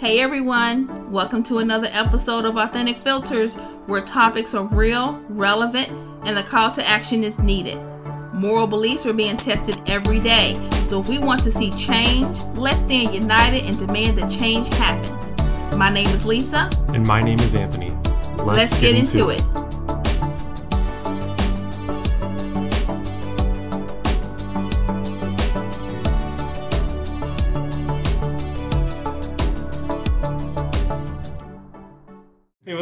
Hey everyone, welcome to another episode of Authentic Filters where topics are real, relevant, and the call to action is needed. Moral beliefs are being tested every day, so if we want to see change, let's stand united and demand that change happens. My name is Lisa. And my name is Anthony. Let's, let's get, get, into, it. it.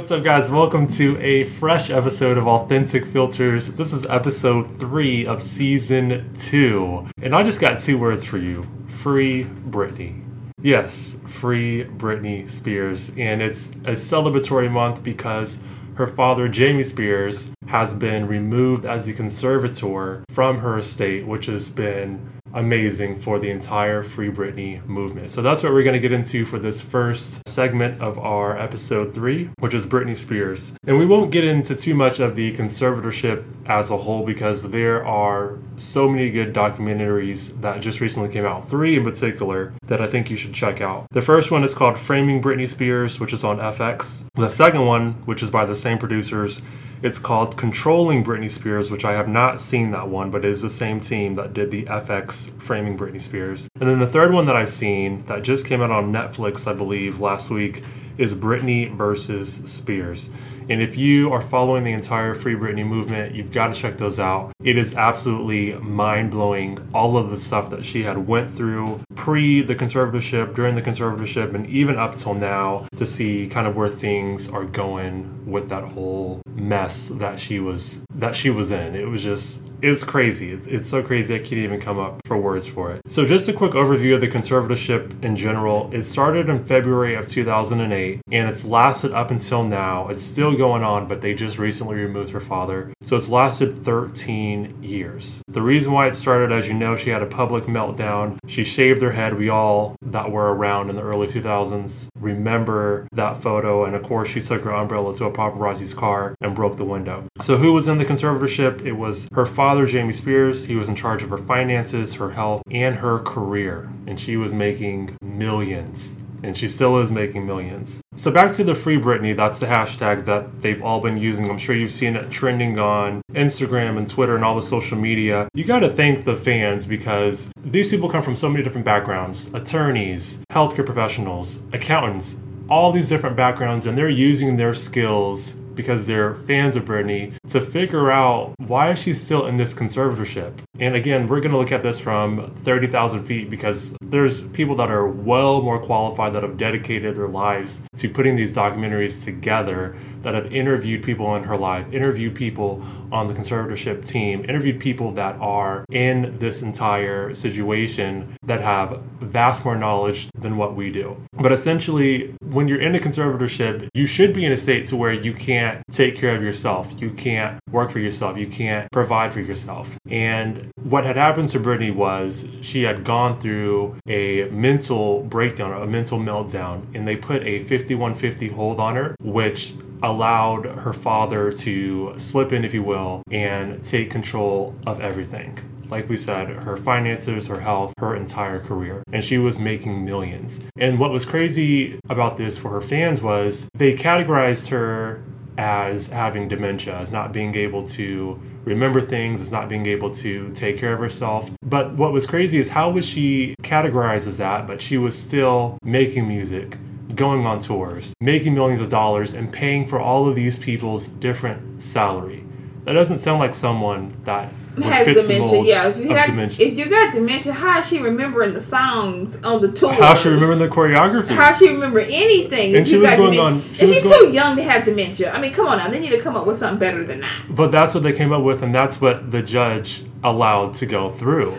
What's up, guys? Welcome to a fresh episode of Authentic Filters. This is episode three of season two. And I just got two words for you Free Britney. Yes, Free Britney Spears. And it's a celebratory month because her father, Jamie Spears, has been removed as the conservator from her estate, which has been amazing for the entire Free Britney movement. So that's what we're going to get into for this first segment of our episode three, which is Britney Spears. And we won't get into too much of the conservatorship as a whole because there are so many good documentaries that just recently came out, three in particular, that I think you should check out. The first one is called Framing Britney Spears, which is on FX. The second one, which is by the same producers, it's called Controlling Britney Spears, which I have not seen that one, but it is the same team that did the FX Framing Britney Spears. And then the third one that I've seen that just came out on Netflix, I believe, last week is Britney versus Spears. And if you are following the entire Free Britney movement, you've got to check those out. It is absolutely mind blowing. All of the stuff that she had went through pre the conservatorship, during the conservatorship, and even up till now to see kind of where things are going with that whole mess that she was that she was in. It was just it's crazy. It's, it's so crazy I can't even come up for words for it. So just a quick overview of the conservatorship in general. It started in February of 2008 and it's lasted up until now. It's still going on, but they just recently removed her father. So it's lasted 13 years. The reason why it started, as you know, she had a public meltdown. She shaved her head. We all that were around in the early 2000s remember that photo. And of course, she took her umbrella to a paparazzi's car and broke the window. So who was in the conservatorship? It was her father, Jamie Spears. He was in charge of her finances, her health, and her career. And she was making millions and she still is making millions. So back to the Free Britney, that's the hashtag that they've all been using. I'm sure you've seen it trending on Instagram and Twitter and all the social media. You got to thank the fans because these people come from so many different backgrounds attorneys, healthcare professionals, accountants, all these different backgrounds, and they're using their skills because they're fans of Britney to figure out why is she still in this conservatorship. And again, we're going to look at this from 30,000 feet because there's people that are well more qualified that have dedicated their lives to putting these documentaries together that have interviewed people in her life, interviewed people on the conservatorship team, interviewed people that are in this entire situation that have vast more knowledge than what we do. But essentially, when you're in a conservatorship, you should be in a state to where you can't take care of yourself. You can't work for yourself. You can't provide for yourself. And what had happened to Britney was she had gone through a mental breakdown, a mental meltdown, and they put a 5150 hold on her, which allowed her father to slip in, if you will, and take control of everything like we said, her finances, her health, her entire career. And she was making millions. And what was crazy about this for her fans was they categorized her as having dementia, as not being able to remember things, as not being able to take care of herself. But what was crazy is how was she categorized as that, but she was still making music, going on tours, making millions of dollars, and paying for all of these people's different salary. That doesn't sound like someone that has dementia. Yeah, if you got dementia. if you got dementia, how is she remembering the songs on the tour? How she remembering the choreography? How she remember anything? And she was going dementia. on. She and she's going, too young to have dementia. I mean, come on now. They need to come up with something better than that. But that's what they came up with, and that's what the judge allowed to go through.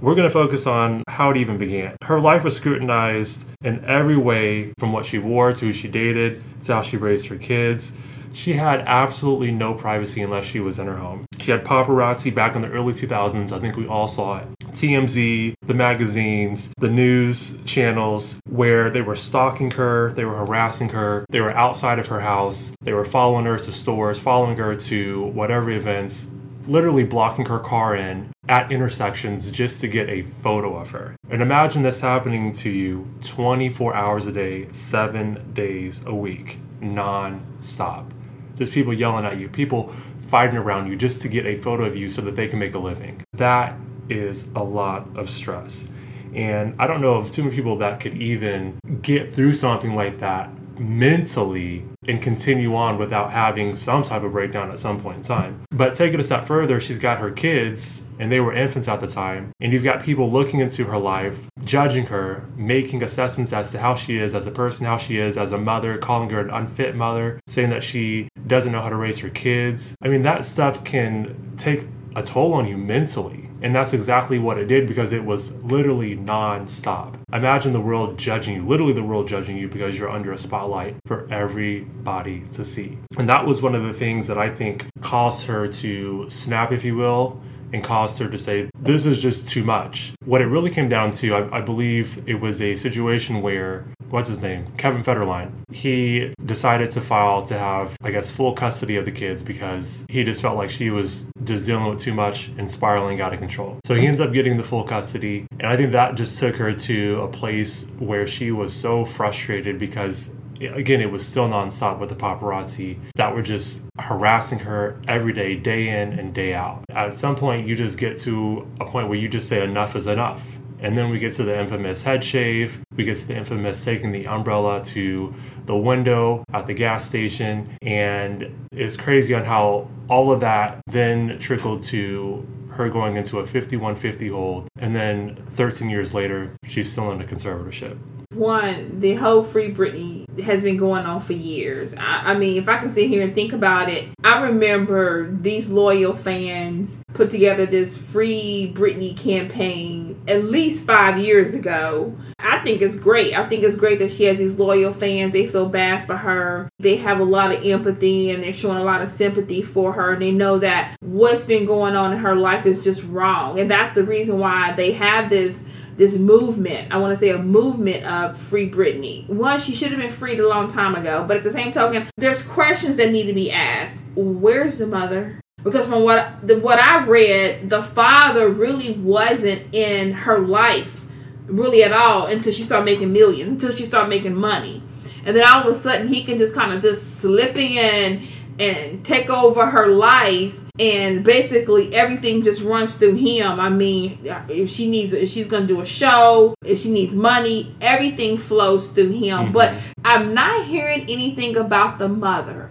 We're going to focus on how it even began. Her life was scrutinized in every way from what she wore to who she dated to how she raised her kids. She had absolutely no privacy unless she was in her home. She had paparazzi back in the early 2000s. I think we all saw it. TMZ, the magazines, the news channels where they were stalking her, they were harassing her, they were outside of her house, they were following her to stores, following her to whatever events literally blocking her car in at intersections just to get a photo of her. And imagine this happening to you 24 hours a day, seven days a week, non stop. Just people yelling at you, people fighting around you just to get a photo of you so that they can make a living. That is a lot of stress. And I don't know of too many people that could even get through something like that mentally and continue on without having some type of breakdown at some point in time. But take it a step further, she's got her kids and they were infants at the time, and you've got people looking into her life, judging her, making assessments as to how she is as a person, how she is as a mother, calling her an unfit mother, saying that she doesn't know how to raise her kids. I mean, that stuff can take a toll on you mentally. And that's exactly what it did because it was literally non-stop. Imagine the world judging you, literally the world judging you because you're under a spotlight for everybody to see. And that was one of the things that I think caused her to snap, if you will, and caused her to say, This is just too much. What it really came down to, I, I believe it was a situation where what's his name? Kevin Federline. He decided to file to have, I guess, full custody of the kids because he just felt like she was just dealing with too much and spiraling out of control. So he ends up getting the full custody. And I think that just took her to a place where she was so frustrated because again, it was still nonstop with the paparazzi that were just harassing her every day, day in and day out. At some point, you just get to a point where you just say, enough is enough. And then we get to the infamous head shave. We get to the infamous taking the umbrella to the window at the gas station. And it's crazy on how all of that then trickled to her going into a 5150 hold. And then 13 years later, she's still in a conservatorship one, the whole Free Britney has been going on for years. I, I, mean, if I can sit here and think about it, I remember these loyal fans put together this Free Britney campaign at least five years ago. I think it's great. I think it's great that she has these loyal fans. They feel bad for her. They have a lot of empathy and they're showing a lot of sympathy for her. And they know that what's been going on in her life is just wrong. And that's the reason why they have this this movement. I want to say a movement of free Britney. One, she should have been freed a long time ago, but at the same token, there's questions that need to be asked. Where's the mother? Because from what the, what I read, the father really wasn't in her life really at all until she started making millions, until she started making money. And then all of a sudden he can just kind of just slip in and take over her life and basically everything just runs through him. I mean, if she needs, if she's gonna do a show, if she needs money, everything flows through him. Mm-hmm. But I'm not hearing anything about the mother.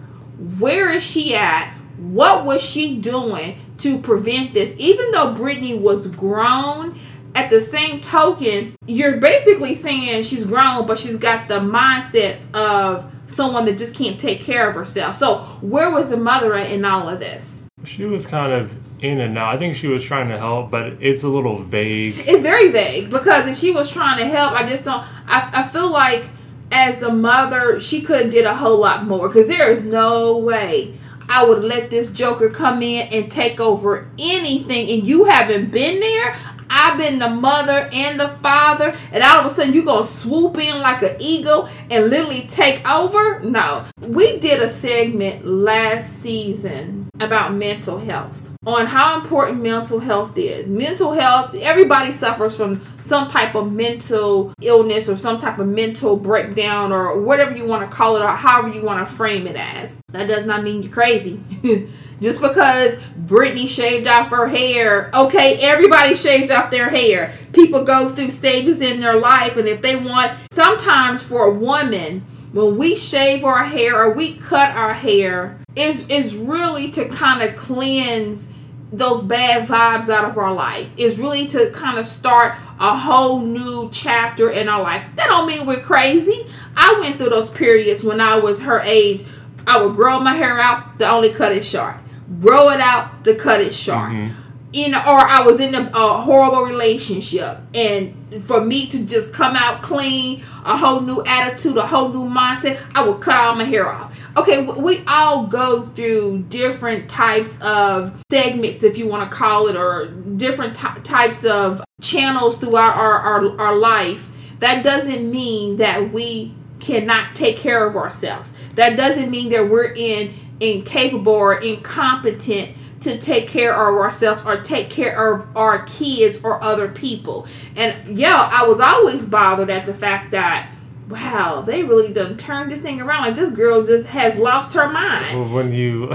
Where is she at? What was she doing to prevent this? Even though Britney was grown, at the same token, you're basically saying she's grown, but she's got the mindset of someone that just can't take care of herself. So, where was the mother in all of this? She was kind of in and out. I think she was trying to help, but it's a little vague. It's very vague because if she was trying to help, I just don't. I, I feel like as a mother, she could have did a whole lot more because there is no way I would let this Joker come in and take over anything, and you haven't been there. I've been the mother and the father, and all of a sudden you gonna swoop in like an eagle and literally take over? No. We did a segment last season about mental health on how important mental health is. Mental health, everybody suffers from some type of mental illness or some type of mental breakdown or whatever you want to call it or however you want to frame it as. That does not mean you're crazy. Just because Britney shaved off her hair, okay, everybody shaves off their hair. People go through stages in their life, and if they want, sometimes for a woman, when we shave our hair or we cut our hair, is is really to kind of cleanse those bad vibes out of our life. Is really to kind of start a whole new chapter in our life. That don't mean we're crazy. I went through those periods when I was her age. I would grow my hair out to only cut it short grow it out to cut it short. Mm-hmm. You know, or I was in a, a, horrible relationship, and for me to just come out clean, a whole new attitude, a whole new mindset, I would cut all my hair off. Okay, we all go through different types of segments, if you want to call it, or different types of channels throughout our, our, our life. That doesn't mean that we cannot take care of ourselves. That doesn't mean that we're in incapable or incompetent to take care of ourselves or take care of our kids or other people. And yeah, I was always bothered at the fact that wow, they really done turned this thing around. Like this girl just has lost her mind. Well, when you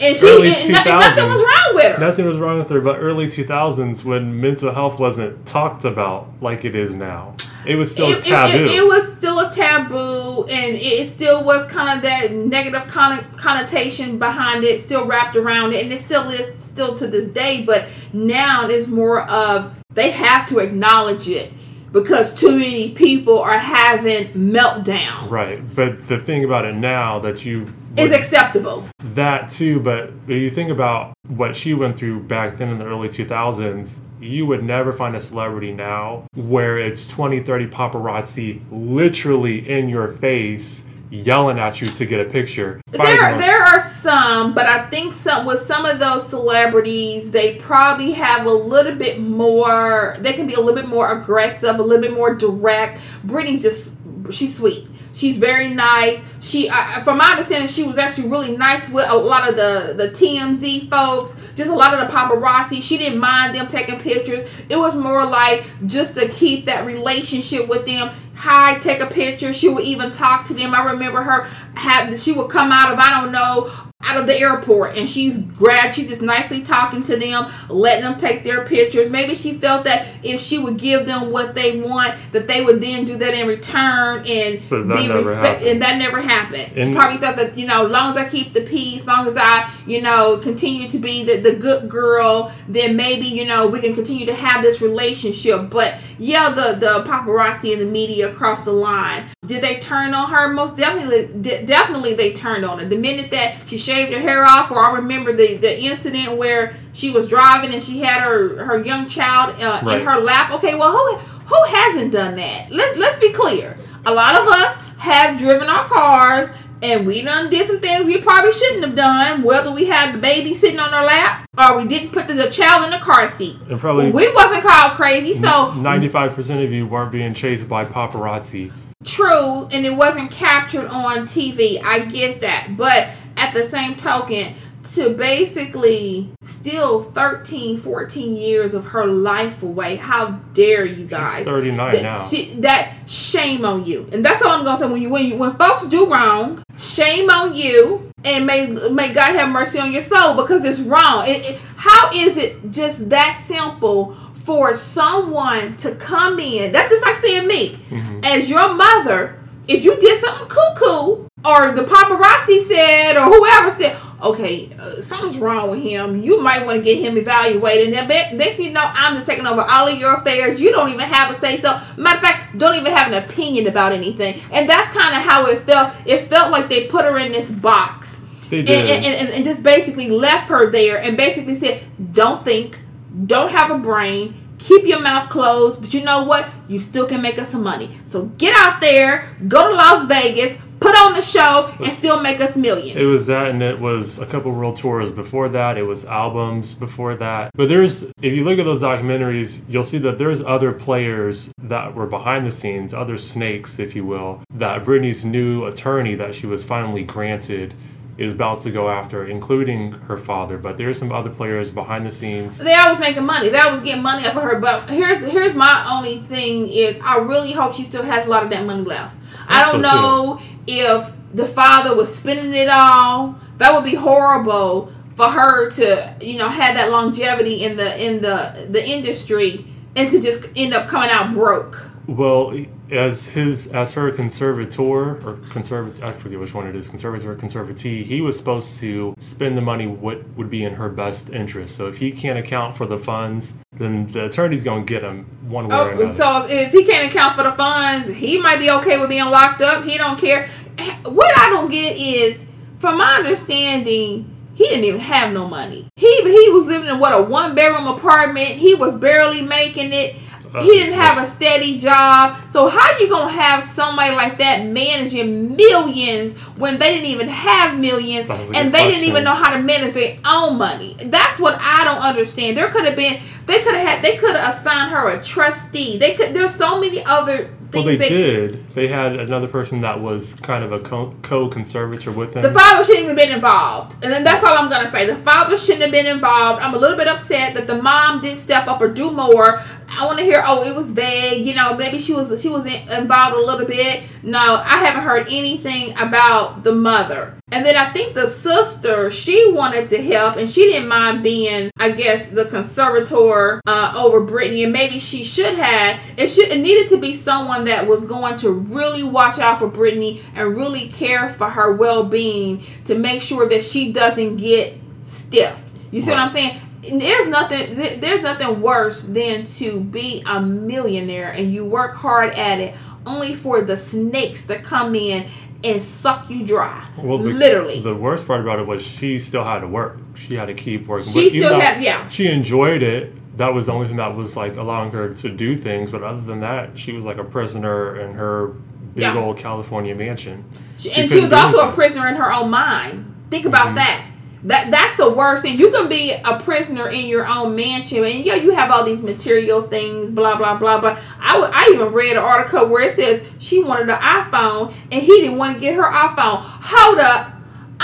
And she and nothing, nothing was wrong with her. nothing was wrong with her, but early 2000s when mental health wasn't talked about like it is now, it was still it, it- taboo. It, it was still a taboo, and it still was kind of that negative con- connotation behind it, still wrapped around it, and it still is still to this day. But now it's more of they have to acknowledge it because too many people are having meltdowns. right, but the thing about it now that you Is acceptable. that too, but you think about what she went through back then in the early 2000s, you would never find a celebrity now where it's 20, 30 paparazzi literally in your face yelling at you to get a picture. There, there are some, but I think some with some of those celebrities, they probably have a little bit more. They can be a little bit more aggressive, a little bit more direct. Britney's just she's sweet. She's very nice. She, from my understanding, she was actually really nice with a lot of the the TMZ folks, just a lot of the paparazzi. She didn't mind them taking pictures. It was more like just to keep that relationship with them. Hi, take a picture. She would even talk to them. I remember her have she would come out of I don't know out of the airport and she's grabbed she just nicely talking to them letting them take their pictures. Maybe she felt that if she would give them what they want that they would then do that in return and be respect and that never happened. She probably thought that you know as long as i keep the peace as long as i you know continue to be the, the good girl then maybe you know we can continue to have this relationship. But yeah the the paparazzi and the media across the line. Did they turn on her? Most definitely de- definitely they turned on her. The minute that she shaved her hair off or i remember the the incident where she was driving and she had her her young child uh, Right. in her lap. Okay well who who hasn't done that? Let's let's be clear. A lot of us have driven our cars and we done did some things we probably shouldn't have done whether we had the baby sitting on our lap or we didn't put the, the child in the car seat and probably we wasn't called crazy so 95% of you weren't being chased by paparazzi. true and it wasn't captured on TV. I get that. But at the same token, to basically steal 13, 14 years of her life away, how dare you guys? 39 that, now. she- that shame on you. And that's all I'm gonna say. When you when you when folks do wrong, shame on you. And may may God have mercy on your soul because it's wrong. It, it, how is it just that simple for someone to come in? That's just like saying me mm-hmm. as your mother. If you did something cuckoo, or the paparazzi said, or whoever said, okay, uh, something's wrong with him. You might want to get him evaluated. And then next thing you know, I'm just taking over all of your affairs. You don't even have a say so. Matter of fact, don't even have an opinion about anything. And that's kind of how it felt. It felt like they put her in this box. They And, and, and, and just basically left her there and basically said, don't think, don't have a brain, keep your mouth closed, but you know what? You still can make us some money. So get out there, go to Las Vegas, put on the show, and still make us millions. It was that, and it was a couple world tours before that. It was albums before that. But there's, if you look at those documentaries, you'll see that there's other players that were behind the scenes, other snakes, if you will, that Britney's new attorney that she was finally granted is about to go after, including her father. But there's some other players behind the scenes. they always making money. They always getting money off of her. But here's here's my only thing is I really hope she still has a lot of that money left. I Hope don't so, too. know if the father was spending it all. That would be horrible for her to you know have that longevity in the in the the industry and to just end up coming out broke. Well, as his as her conservator or conservat I forget which one it is, conservator or conservatee, he was supposed to spend the money what would be in her best interest. So if he can't account for the funds, then the attorney's gonna get him one way or Oh, another. so if he can't account for the funds, he might be okay with being locked up. He don't care. What I don't get is, from my understanding, he didn't even have no money. He he was living in what a one bedroom apartment. He was barely making it. He didn't have a steady job. So how you gonna have somebody like that managing millions when they didn't even have millions and they didn't even know how to manage their own money? That's what I don't understand. There could have been they could have had they could have assigned her a trustee. They could there's so many other Well, they did. They had another person that was kind of a co- co-conservator with them. The father shouldn't even been involved, and then that's all I'm gonna say. The father shouldn't have been involved. I'm a little bit upset that the mom didn't step up or do more. I want to hear, oh, it was vague. You know, maybe she was she was in, involved a little bit. No, I haven't heard anything about the mother. And then I think the sister, she wanted to help, and she didn't mind being, I guess, the conservator uh, over Britney. And maybe she should have. It should. It needed to be someone that was going to really watch out for Britney and really care for her well-being to make sure that she doesn't get stiff. You see what I'm saying? There's nothing. There's nothing worse than to be a millionaire and you work hard at it, only for the snakes to come in and suck you dry. Well, the, literally. the worst part about it was she still had to work. She had to keep working. She But still had- yeah. She enjoyed it. That was the only thing that was like allowing her to do things. But other than that, she was like a prisoner in her big Yeah. old California mansion. She- She and she was also a prisoner in her own mind. Think about Mhm. that. That that's the worst thing. You can be a prisoner in your own mansion, and yeah, you have all these material things, blah blah blah. But I I even read an article where it says she wanted an iPhone and he didn't want to get her iPhone. Hold up.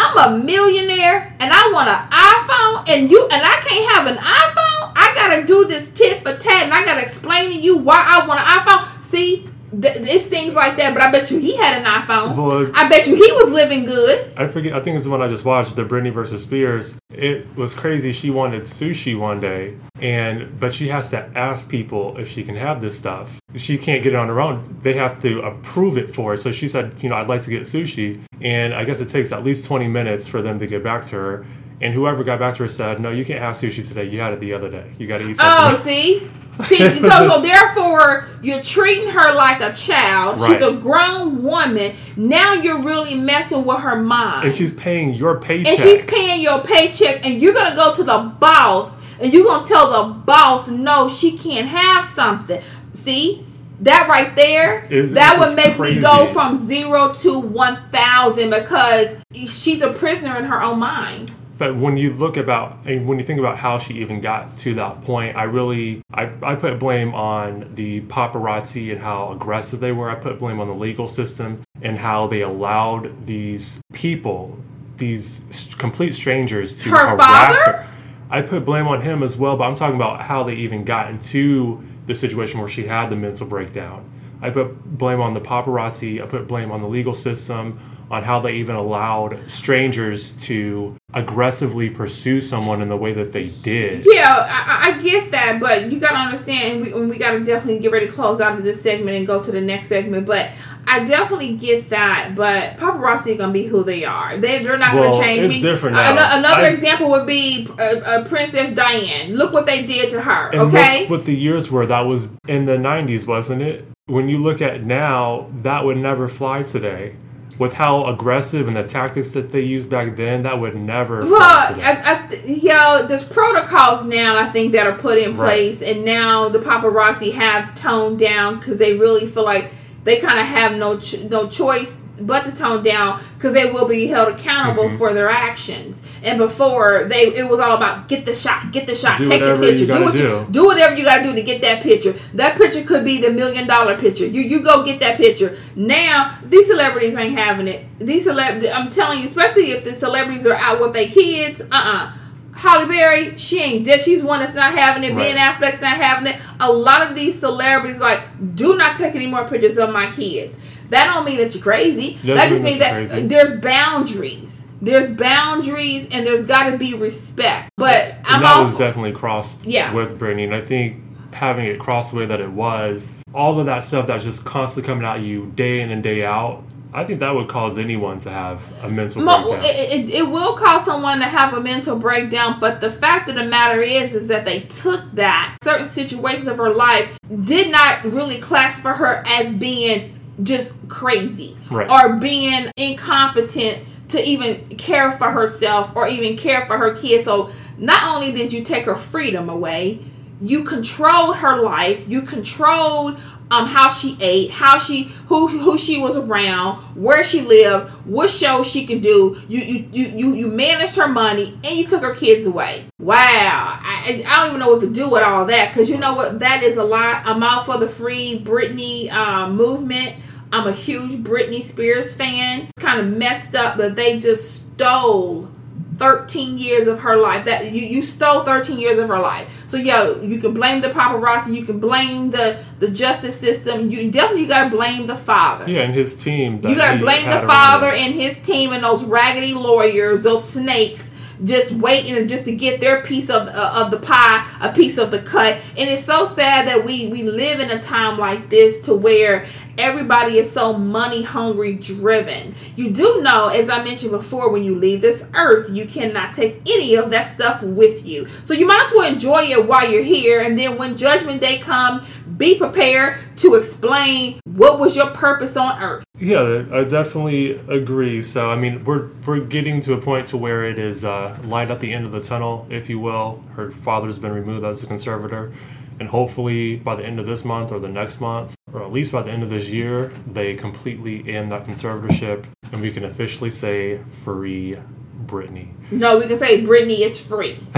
I'm a millionaire and I want an iPhone and you and I can't have an iPhone. I gotta do this tit for tat and I gotta explain to you why I want an iPhone. See, th- it's things like that. But I bet you he had an iPhone. Well, I bet you he was living good. I forget. I think it's the one I just watched, the Britney versus Spears. It was crazy. She wanted sushi one day, and but she has to ask people if she can have this stuff. She can't get it on her own. They have to approve it for her. So she said, you know, I'd like to get sushi, and I guess it takes at least twenty minutes for them to get back to her. And whoever got back to her said, no, you can't have sushi today. You had it the other day. You got to eat something." Oh, see, see. So, so therefore, you're treating her like a child. She's a grown woman. Now you're really messing with her mind. and she's paying your paycheck. and she's paying your paycheck, and you're gonna go to the boss, and you're gonna tell the boss, no, she can't have something. See that right there? It's- that it's would make me go from zero to one thousand because she's a prisoner in her own mind. But when you look about, and when you think about how she even got to that point, I really, I, I put blame on the paparazzi and how aggressive they were. I put blame on the legal system and how they allowed these people, these complete strangers, to Her harass father? her. I put blame on him as well, but I'm talking about how they even got into the situation where she had the mental breakdown. I put blame on the paparazzi. I put blame on the legal system, on how they even allowed strangers to aggressively pursue someone in the way that they did. Yeah, I, I get that, but you gotta understand, and we, we gotta definitely get ready to close out of this segment and go to the next segment. But I definitely get that, but paparazzi are gonna be who they are. They they're not Well, gonna change. it's different now. Another I- example would be uh, uh, Princess Diane. Look what they did to her. Okay, look what the years were. That was in the 90s, wasn't it? When you look at now, that would never fly today. With how aggressive and the tactics that they used back then, that would never Well. I, I, know, there's protocols now. I think that are put in Right. place, and now the paparazzi have toned down because they really feel like they kind of have no ch- no choice but to tone down because they will be held accountable Mm-hmm. for their actions. And before they, it was all about get the shot, get the shot, Do take the picture, do what you do. do whatever you got to do to get that picture. That picture could be the million dollar picture. You you go get that picture. Now these celebrities ain't having it. These celeb, I'm telling you, especially if the celebrities are out with their kids. Uh uh Halle Berry, she ain't dead. She's one that's not having it. Ben Right. Affleck's not having it. A lot of these celebrities like, do not take any more pictures of my kids. That don't mean that you're crazy. Doesn't that just means that that crazy. there's boundaries. There's boundaries and there's got to be respect. But I'm and that all was definitely crossed Yeah. with Britney. And I think having it crossed the way that it was, all of that stuff that's just constantly coming at you day in and day out, I think that would cause anyone to have a mental Mo- breakdown. it, it, it will cause someone to have a mental breakdown, but the fact of the matter is, is that they took that certain situations of her life did not really classify her as being just crazy Right. or being incompetent to even care for herself or even care for her kids. So not only did you take her freedom away, you controlled her life, you controlled um, how she ate, how she who who she was around, where she lived, what shows she could do. You you you you, you managed her money and you took her kids away. Wow, I, I don't even know what to do with all that because you know what that is a lot. I'm out for the free Britney um, movement. I'm a huge Britney Spears fan. It's kind of messed up that they just stole 13 years of her life. That you, you stole 13 years of her life. So yo, you can blame the paparazzi, you can blame the the justice system. You definitely got to blame the father. Yeah, and his team. You got to blame the father and his team and those raggedy lawyers, those snakes just waiting just to get their piece of uh, of the pie, a piece of the cut. And it's so sad that we we live in a time like this to where everybody is so money hungry driven. You do know, as I mentioned before, when you leave this earth, you cannot take any of that stuff with you. So you might as well enjoy it while you're here. And then when judgment day come, be prepared to explain what was your purpose on earth. Yeah, I definitely agree. So I mean, we're we're getting to a point to where it is uh, light at the end of the tunnel, if you will. Her father's been removed as a conservator and hopefully by the end of this month or the next month, or at least by the end of this year, they completely end that conservatorship and we can officially say free Britney. No, we can say Britney is free.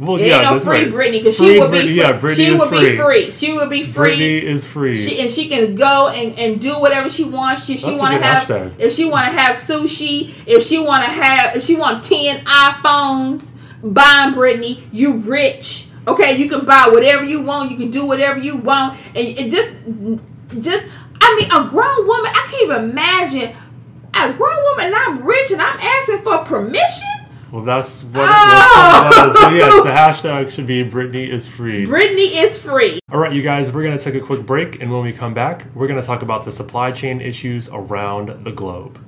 well, it yeah, ain't no free right. Britney because she would be free. yeah, Britney she is would free. be free. She would be free. Britney is free. She, and she can go and, and do whatever she wants. She, she want to have hashtag. if she want to have sushi. If she want to have if she want ten iPhones. Buying Britney, you rich. Okay, you can buy whatever you want. You can do whatever you want, and it just just I mean a grown woman. I can't even imagine a grown woman. And I'm rich and I'm asking for permission. well, that's what, Oh! that's what. But yes, the hashtag should be Britney is free. Britney is free. All right, you guys, we're going to take a quick break, and when we come back, we're going to talk about the supply chain issues around the globe.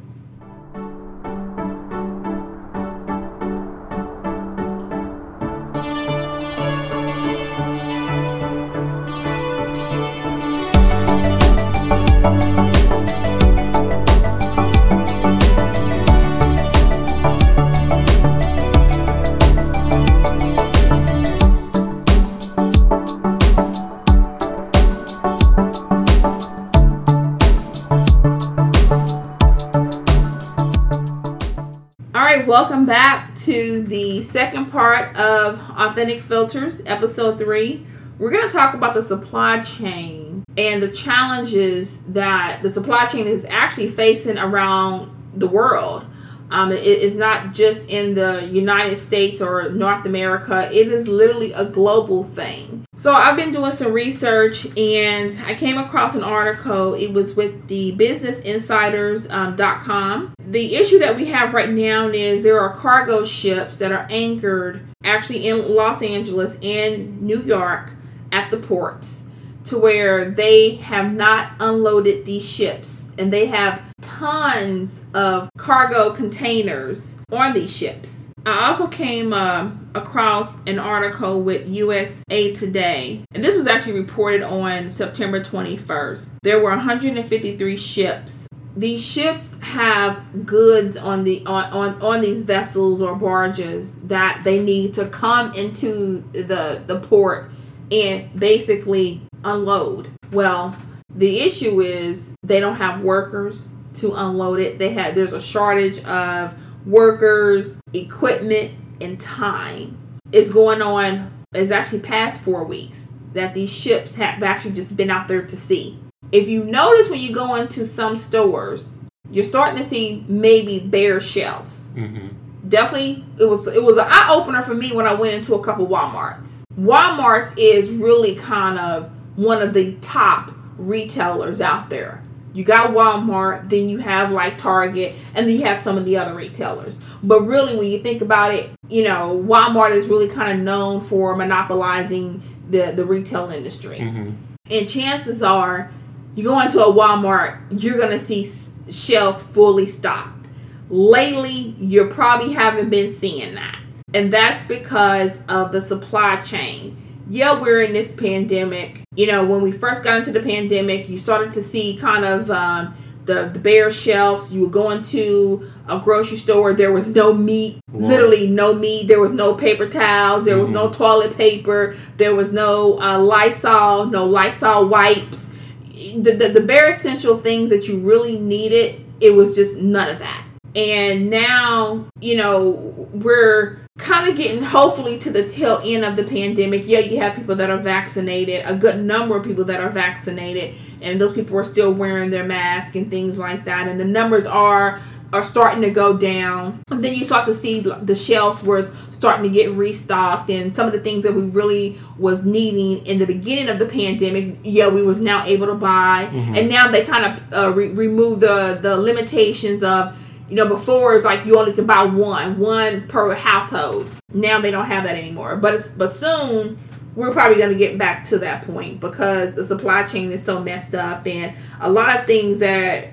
Back to the second part of Authentic Filters, episode three. We're going to talk about the supply chain and the challenges that the supply chain is actually facing around the world. Um, it is not just in the United States or North America, it is literally a global thing. So, I've been doing some research and I came across an article. It was with the businessinsiders.com. the issue that we have right now is there are cargo ships that are anchored actually in Los Angeles and New York at the ports to where they have not unloaded these ships and they have tons of cargo containers on these ships. I also came uh, across an article with USA Today, and this was actually reported on September 21st. There were 153 ships. These ships have goods on the on, on, on these vessels or barges that they need to come into the the port and basically unload. Well, the issue is they don't have workers to unload it. They had there's a shortage of workers, equipment, and time. It's going on. It's actually past four weeks that these ships have actually just been out there to sea. If you notice when you go into some stores, you're starting to see maybe bare shelves hmm definitely it was it was an eye opener for me when I went into a couple Walmarts. Walmarts is really kind of one of the top retailers out there. You got Walmart, then you have like Target, and then you have some of the other retailers. But really, when you think about it, you know, Walmart is really kind of known for monopolizing the the retail industry. hmm And chances are, you go into a Walmart, you're gonna see shelves fully stocked. Lately, you probably haven't been seeing that, and that's because of the supply chain. Yeah, we're in this pandemic. You know, when we first got into the pandemic, you started to see kind of um, the the bare shelves. You were going to a grocery store, there was no meat, Wow. literally no meat. There was no paper towels. There was no toilet paper. There was no uh, Lysol, no Lysol wipes. the, the, the bare essential things that you really needed, it was just none of that. And now, you know, we're kind of getting hopefully to the tail end of the pandemic. Yeah, you have people that are vaccinated, a good number of people that are vaccinated, and those people are still wearing their mask and things like that. And the numbers are are starting to go down. And then you start to see the shelves were starting to get restocked and some of the things that we really was needing in the beginning of the pandemic, yeah, we was now able to buy. Mm-hmm. And now they kind of uh, re- remove the the limitations of you know, before it's like you only can buy one, one per household. Now they don't have that anymore. But it's, but soon we're probably going to get back to that point because the supply chain is so messed up and a lot of things that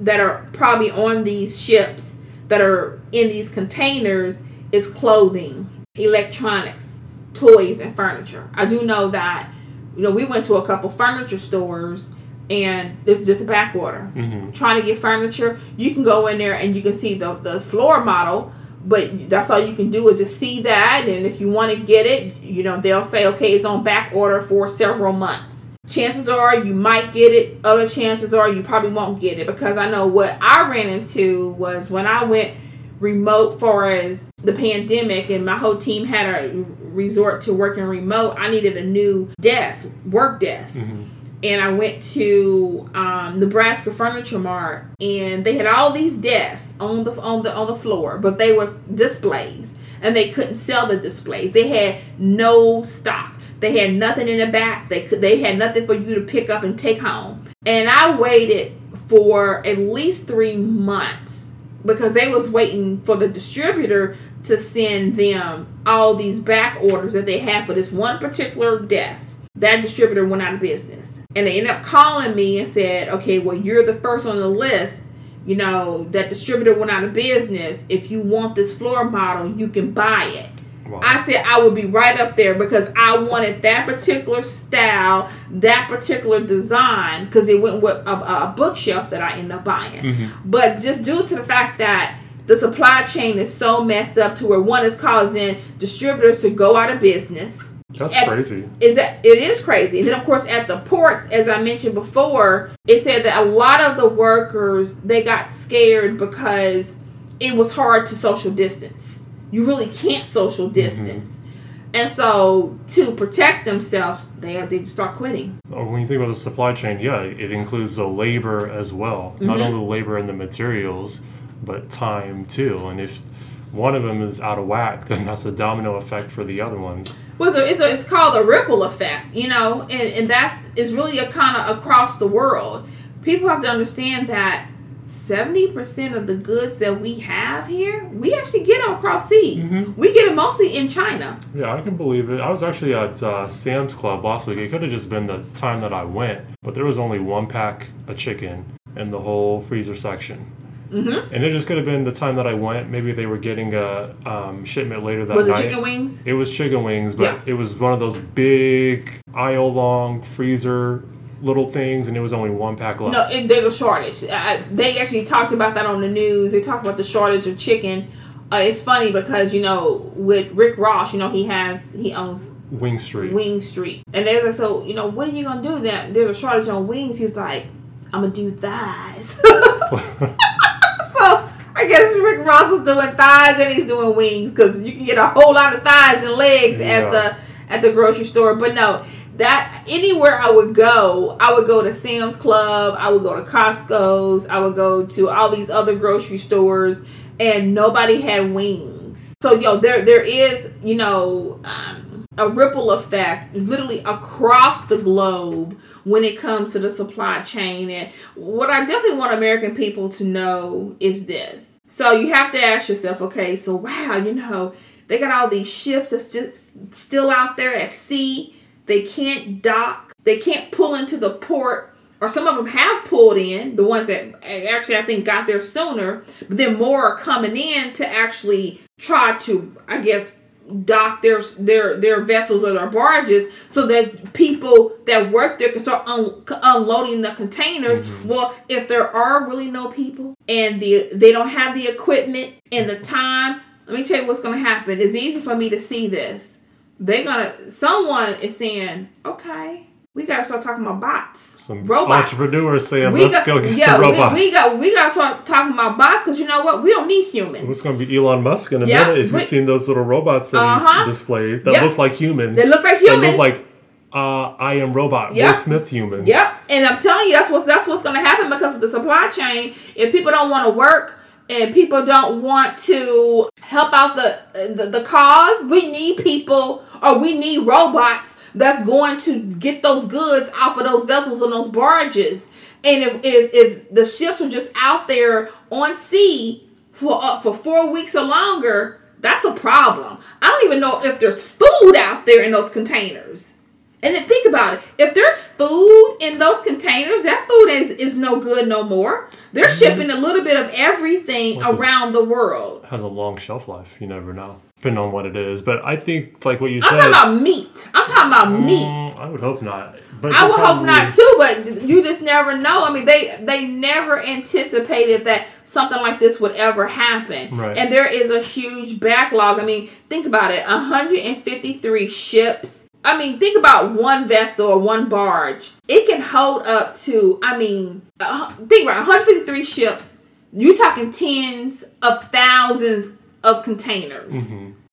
that are probably on these ships that are in these containers is clothing, electronics, toys and furniture. I do know that you know we went to a couple furniture stores and it's just a back order. Mm-hmm. Trying to get furniture, you can go in there and you can see the, the floor model, but that's all you can do is just see that. And if you want to get it, you know, they'll say, okay, it's on back order for several months. Chances are you might get it, other chances are you probably won't get it because I know what I ran into was when I went remote for as the pandemic and my whole team had a resort to working remote, I needed a new desk, work desk. Mm-hmm and I went to um, Nebraska Furniture Mart, and they had all these desks on the on the on the floor, but they were displays, and they couldn't sell the displays. They had no stock. They had nothing in the back. They could they had nothing for you to pick up and take home. And I waited for at least three months because they was waiting for the distributor to send them all these back orders that they had for this one particular desk. That distributor went out of business and they ended up calling me and said, okay, well, you're the first on the list. You know, that distributor went out of business. If you want this floor model, you can buy it. Wow. I said I would be right up there because I wanted that particular style, that particular design, because it went with a, a, bookshelf that I ended up buying. Mm-hmm. But just due to the fact that the supply chain is so messed up to where one is causing distributors to go out of business that's at, crazy. Is that it is crazy. And then of course at the ports, as I mentioned before, it said that a lot of the workers they got scared because it was hard to social distance. You really can't social mm-hmm. distance. Mm-hmm. And so to protect themselves, they they start quitting. Oh, when you think about the supply chain, yeah, it includes the labor as well. Mm-hmm. Not only the labor and the materials, but time too. And if one of them is out of whack, then that's a domino effect for the other ones. Well, so it's, a, it's called a ripple effect, you know, and, and that's is really a kind of across the world. People have to understand that 70% of the goods that we have here, we actually get them across seas. Mm-hmm. We get them mostly in China. Yeah, I can believe it. I was actually at uh, Sam's Club last week. It could have just been the time that I went, but there was only one pack of chicken in the whole freezer section. Mm-hmm. And it just could have been the time that I went. Maybe they were getting a um, shipment later that was night. Was it chicken wings? It was chicken wings, but yeah. it was one of those big aisle long freezer little things, and it was only one pack left. No, it, there's a shortage. I, they actually talked about that on the news. They talked about the shortage of chicken. Uh, it's funny because you know with Rick Ross, you know he has he owns Wing Street. Wing Street, and they're like, so you know what are you gonna do? That there's a shortage on wings. He's like, I'm gonna do thighs. I guess Rick Ross is doing thighs and he's doing wings because you can get a whole lot of thighs and legs yeah. at the at the grocery store. But no, that anywhere I would go, I would go to Sam's Club, I would go to Costco's, I would go to all these other grocery stores, and nobody had wings. So yo, there there is you know. Um, a ripple effect literally across the globe when it comes to the supply chain. And what I definitely want American people to know is this. So you have to ask yourself, okay, so wow, you know, they got all these ships that's just still out there at sea. They can't dock. They can't pull into the port or some of them have pulled in, the ones that actually I think got there sooner, but then more are coming in to actually try to, I guess, dock their their their vessels or their barges so that people that work there can start un- unloading the containers. Mm-hmm. Well, if there are really no people and the they don't have the equipment and the time, let me tell you what's going to happen. It's easy for me to see this. They're gonna someone is saying, okay, we gotta start talking about bots, Some robots. entrepreneurs saying, We let's got, go get yeah, some robots. We, we got we got to start talking about bots because you know what? We don't need humans. It's going to be Elon Musk in a Yeah, minute. If you've seen those little robots that Uh-huh. he's displayed that Yeah. look like humans, They look like humans. They look like uh, I am robot, Yeah. Will Smith human. Yep, and I'm telling you, that's what that's what's going to happen because with the supply chain, if people don't want to work and people don't want to help out the, the the cause, we need people or we need robots that's going to get those goods off of those vessels and those barges. And if if if the ships are just out there on sea for uh, for four weeks or longer, that's a problem. I don't even know if there's food out there in those containers. And then think about it. If there's food in those containers, that food is, is no good no more. They're shipping a little bit of everything around the world. Has a long shelf life. You never know, depending on what it is. But I think, like what you I'm said, talking about meat. I'm talking about meat. Mm, I would hope not. But I would hope not too, but you just never know. I mean, they they never anticipated that something like this would ever happen. Right. And there is a huge backlog. I mean, think about it: 153 ships. I mean, think about one vessel or one barge. It can hold up to. I mean, uh, think about 153 ships. You're talking tens of thousands of containers.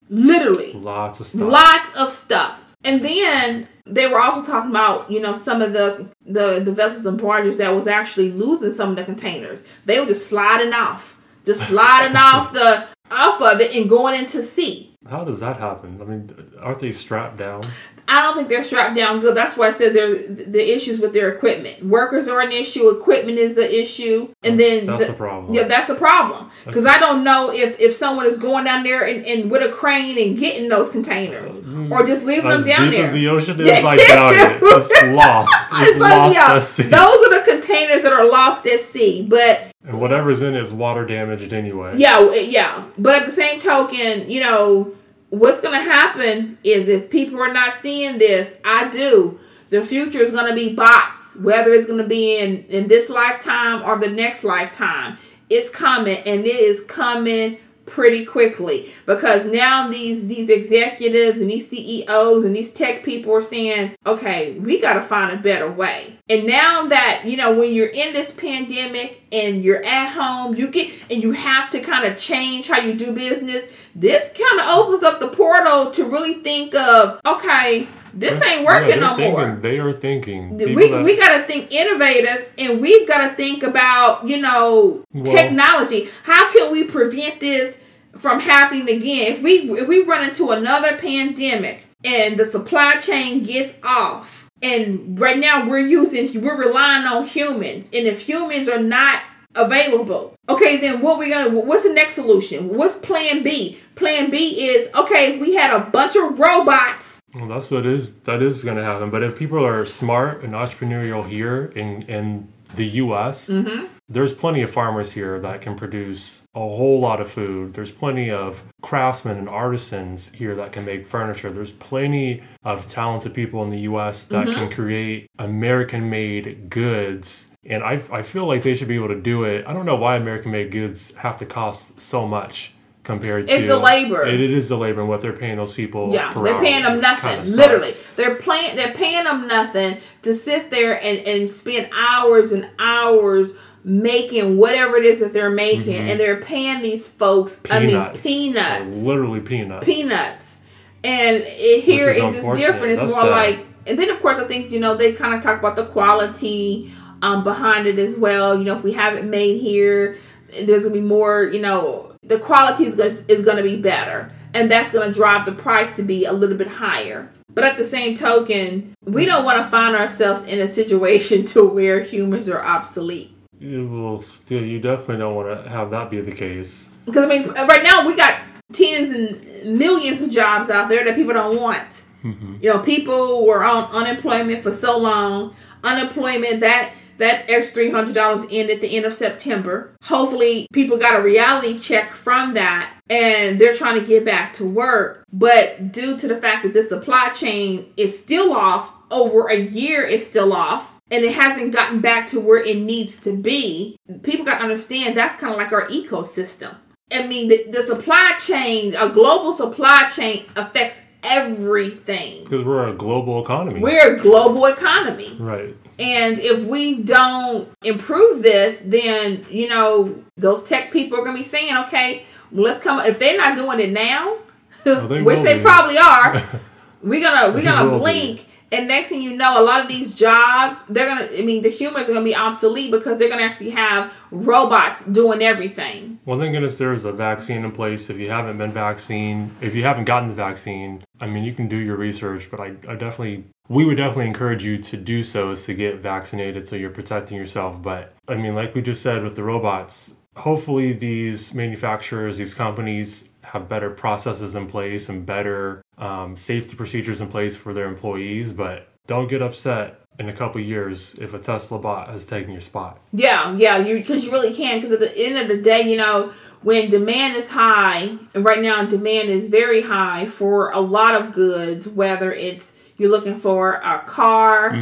Literally Lots of stuff. lots of stuff. And then they were also talking about, you know, some of the the, the vessels and barges that was actually losing some of the containers. They were just sliding off, just sliding off the off of it and going into sea. How does that happen? I mean, aren't they strapped down? I don't think they're strapped down good. That's why I said they're the issues with their equipment. Workers are an issue. Equipment is an issue, and then That's the- a problem. Yeah, that's a problem because I don't know if if someone is going down there and, and with a crane and getting those containers mm-hmm. or just leaving As them down there. as the ocean is, I doubt it. It's lost. It's, It's like, lost yeah, at sea. those are the containers that are lost at sea. But and whatever's in it is water damaged anyway. yeah, yeah. But at the same token, you know, what's going to happen is if people are not seeing this, I do. The future is going to be bots, whether it's going to be in in this lifetime or the next lifetime. It's coming, and it is coming pretty quickly because now these these executives and these CEOs and these tech people are saying, okay, we got to find a better way. And now that you know when you're in this pandemic and you're at home, you get and you have to kind of change how you do business. This kind of opens up the portal to really think of, okay, this ain't working they're no thinking, more. They are thinking. we, People we got to think innovative and we've got to think about you know Well- technology. How can we prevent this from happening again? If we if we run into another pandemic and the supply chain gets off and right now we're using we're relying on humans and if humans are not available okay then what we gonna what's the next solution? What's plan b? Plan b is okay we had a bunch of robots Well, that's what is that is going to happen. But if people are smart and entrepreneurial here in in the U.S., Mm-hmm. there's plenty of farmers here that can produce a whole lot of food. There's plenty of craftsmen and artisans here that can make furniture. There's plenty of talented people in the U.S. that Mm-hmm. can create American-made goods. And I, I feel like they should be able to do it. I don't know why American-made goods have to cost so much compared to It's the labor. It, it is the labor and what they're paying those people. Yeah, they're paying them nothing. Literally, they're paying they're paying them nothing to sit there and and spend hours and hours making whatever it is that they're making, and they're paying these folks. Mm-hmm. Peanuts. I mean, peanuts, Literally peanuts. peanuts, and it, here it's just different. It's That's more sad. like, and then of course I think you know they kind of talk about the quality um, behind it as well. You know, if we have it made here, there's gonna be more. You know, the quality is gonna, is going to be better, and that's going to drive the price to be a little bit higher. But at the same token, we don't want to find ourselves in a situation to where humans are obsolete. Still. You definitely don't want to have that be the case. Because I mean, right now we got tens and millions of jobs out there that people don't want. Mm-hmm. You know, people were on unemployment for so long. Unemployment that that extra three hundred dollars in at the end of September. Hopefully, people got a reality check from that, and they're trying to get back to work. But due to the fact that the supply chain is still off, over a year it's still off. And it hasn't gotten back to where it needs to be. People got to understand that's kind of like our ecosystem. I mean, the, the supply chain, a global supply chain affects everything. Because we're a global economy. We're a global economy. right. And if we don't improve this, then, you know, those tech people are going to be saying, okay, let's come. If they're not doing it now, they which they be. probably are, we're gonna we're gonna will be. blink, and next thing you know, a lot of these jobs they're gonna. I mean, the humans are gonna be obsolete because they're gonna actually have robots doing everything. Well, thank goodness there is a vaccine in place. If you haven't been vaccinated, if you haven't gotten the vaccine, I mean, you can do your research, but I, I definitely, we would definitely encourage you to do so is to get vaccinated so you're protecting yourself. But I mean, like we just said with the robots, hopefully these manufacturers, these companies have better processes in place and better um, safety procedures in place for their employees. But don't get upset in a couple years if a Tesla bot has taken your spot. Yeah, yeah, you because you really can because at the end of the day, you know, when demand is high, and right now demand is very high for a lot of goods, whether it's you're looking for a car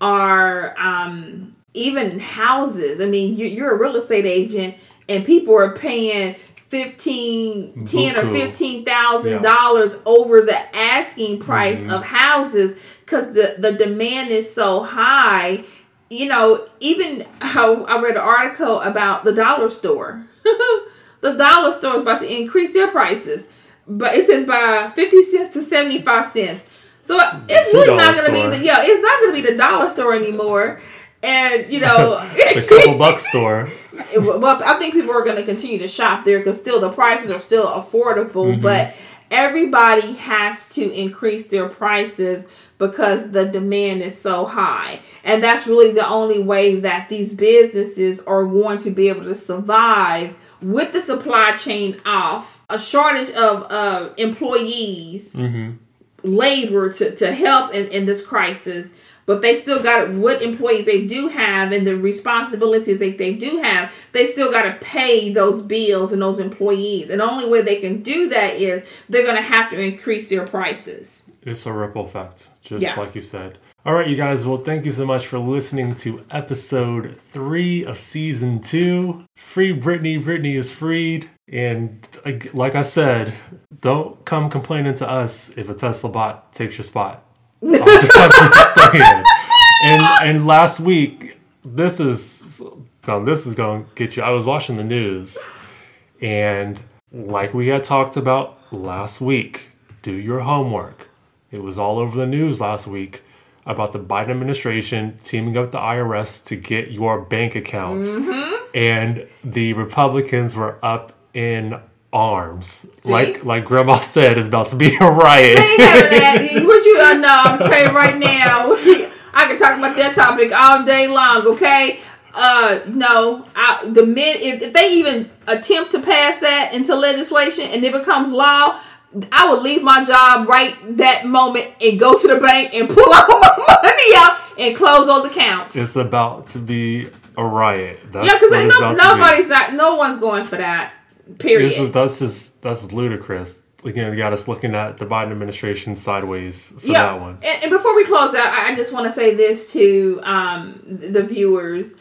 or um, even houses. I mean, you, you're a real estate agent, and people are paying. 15 10 or Buku. 15,000 dollars over the asking price Mm-hmm. of houses cuz the the demand is so high you know, even how I read an article about the dollar store. the dollar store is about to increase their prices, but it says by fifty cents to seventy five cents. So it's really not going to be the yeah, it's not going to be the dollar store anymore. And you know, it's The couple buck store. well, I think people are going to continue to shop there because still the prices are still affordable, but everybody has to increase their prices because the demand is so high. And that's really the only way that these businesses are going to be able to survive with the supply chain off, a shortage of uh, employees, labor to, to help in, in this crisis but they still got what employees they do have and the responsibilities that they do have they still got to pay those bills and those employees and the only way they can do that is they're going to have to increase their prices It's a ripple effect, just Yeah. like you said. All right, you guys. Well, thank you so much for listening to episode three of season two. Free Britney. Britney is freed. And like- I said, don't come complaining to us if a Tesla bot takes your spot. I'm just, I'm just saying. And and last week, this is no, this is going to get you. I was watching the news, and like we had talked about last week, do your homework. It was all over the news last week about the Biden administration teaming up with the IRS to get your bank accounts. Mm-hmm. And the Republicans were up in arms. Like like grandma said, it's about to be a riot. ain't having that what you uh, no i'm telling you right now i can talk about that topic all day long okay uh no I, the mid if, if they even attempt to pass that into legislation and it becomes law I would leave my job right that moment and go to the bank and pull all my money out and close those accounts. It's about to be a riot. That's yeah, because no, to be. nobody's not, no one's going for that. Period. This is that's just that's ludicrous. Again, you got us looking at the Biden administration sideways for yeah. that one. And, and before we close out, I I just want to say this to um, the viewers.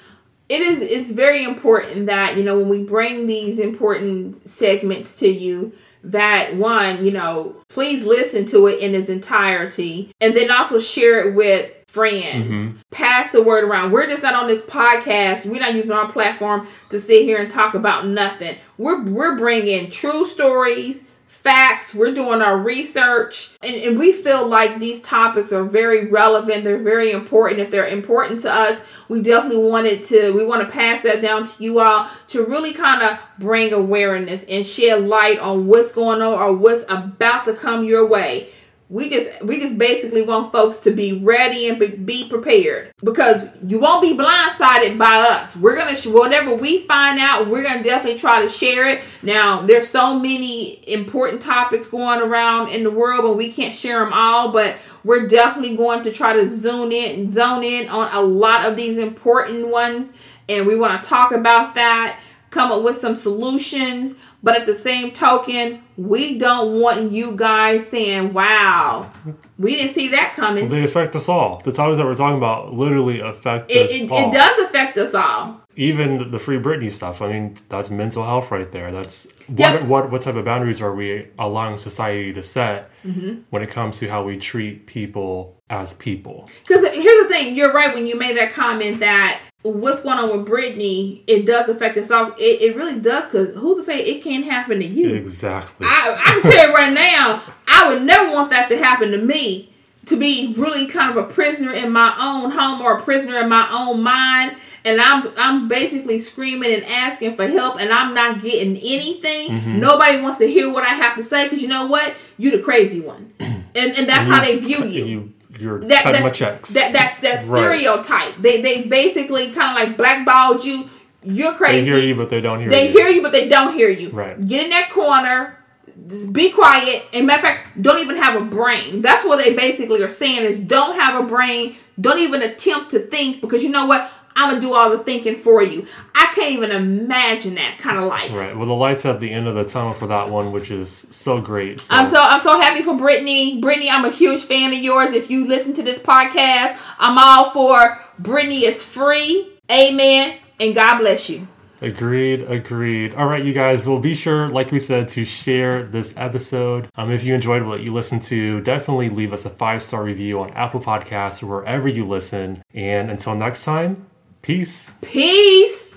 It is it's very important that you know when we bring these important segments to you that one you know please listen to it in its entirety and then also share it with friends mm-hmm. pass the word around we're just not on this podcast we're not using our platform to sit here and talk about nothing we're we're bringing true stories facts. We're doing our research, and, and we feel like these topics are very relevant. They're very important. If they're important to us, we definitely wanted to. We want to pass that down to you all to really kind of bring awareness and shed light on what's going on or what's about to come your way. We just we just basically want folks to be ready and be, prepared because you won't be blindsided by us. We're gonna whatever we find out, we're gonna definitely try to share it. Now there's so many important topics going around in the world, and we can't share them all. But we're definitely going to try to zoom in and zone in on a lot of these important ones, and we want to talk about that, come up with some solutions. But at the same token, we don't want you guys saying, wow, we didn't see that coming. They affect us all. The topics that we're talking about literally affect It, us it, all. it does affect us all. even the free Britney stuff. I mean, that's mental health right there. That's what Yep. what what type of boundaries are we allowing society to set Mm-hmm. when it comes to how we treat people as people? Because here's the thing, you're right when you made that comment that what's going on with Britney, it does affect us all. It, it really does, because who's to say it can't happen to you? Exactly. I, I can tell you right now, I would never want that to happen to me. To be really kind of a prisoner in my own home or a prisoner in my own mind, and I'm I'm basically screaming and asking for help, and I'm not getting anything. Mm-hmm. Nobody wants to hear what I have to say because you know what? you're the crazy one, and and that's how they view you you're that, cutting that's, my checks. That, that's that Right. stereotype. They they basically kind of like blackballed you. You're crazy. they hear you, but they don't hear They you. hear you, but they don't hear you. Right. Get in that corner. Just be quiet. And matter of fact, don't even have a brain. That's what they basically are saying is don't have a brain. Don't even attempt to think because you know what? I'm gonna do all the thinking for you. I can't even imagine that kind of life. Right. Well, the lights at the end of the tunnel for that one, which is so great. So, I'm so I'm so happy for Britney. Britney, I'm a huge fan of yours. If you listen to this podcast, I'm all for Britney is free. Amen. And God bless you. Agreed, agreed. All right, you guys. Well, be sure, like we said, to share this episode. Um, if you enjoyed what you listened to, definitely leave us a five star review on Apple Podcasts or wherever you listen. And until next time, peace. Peace.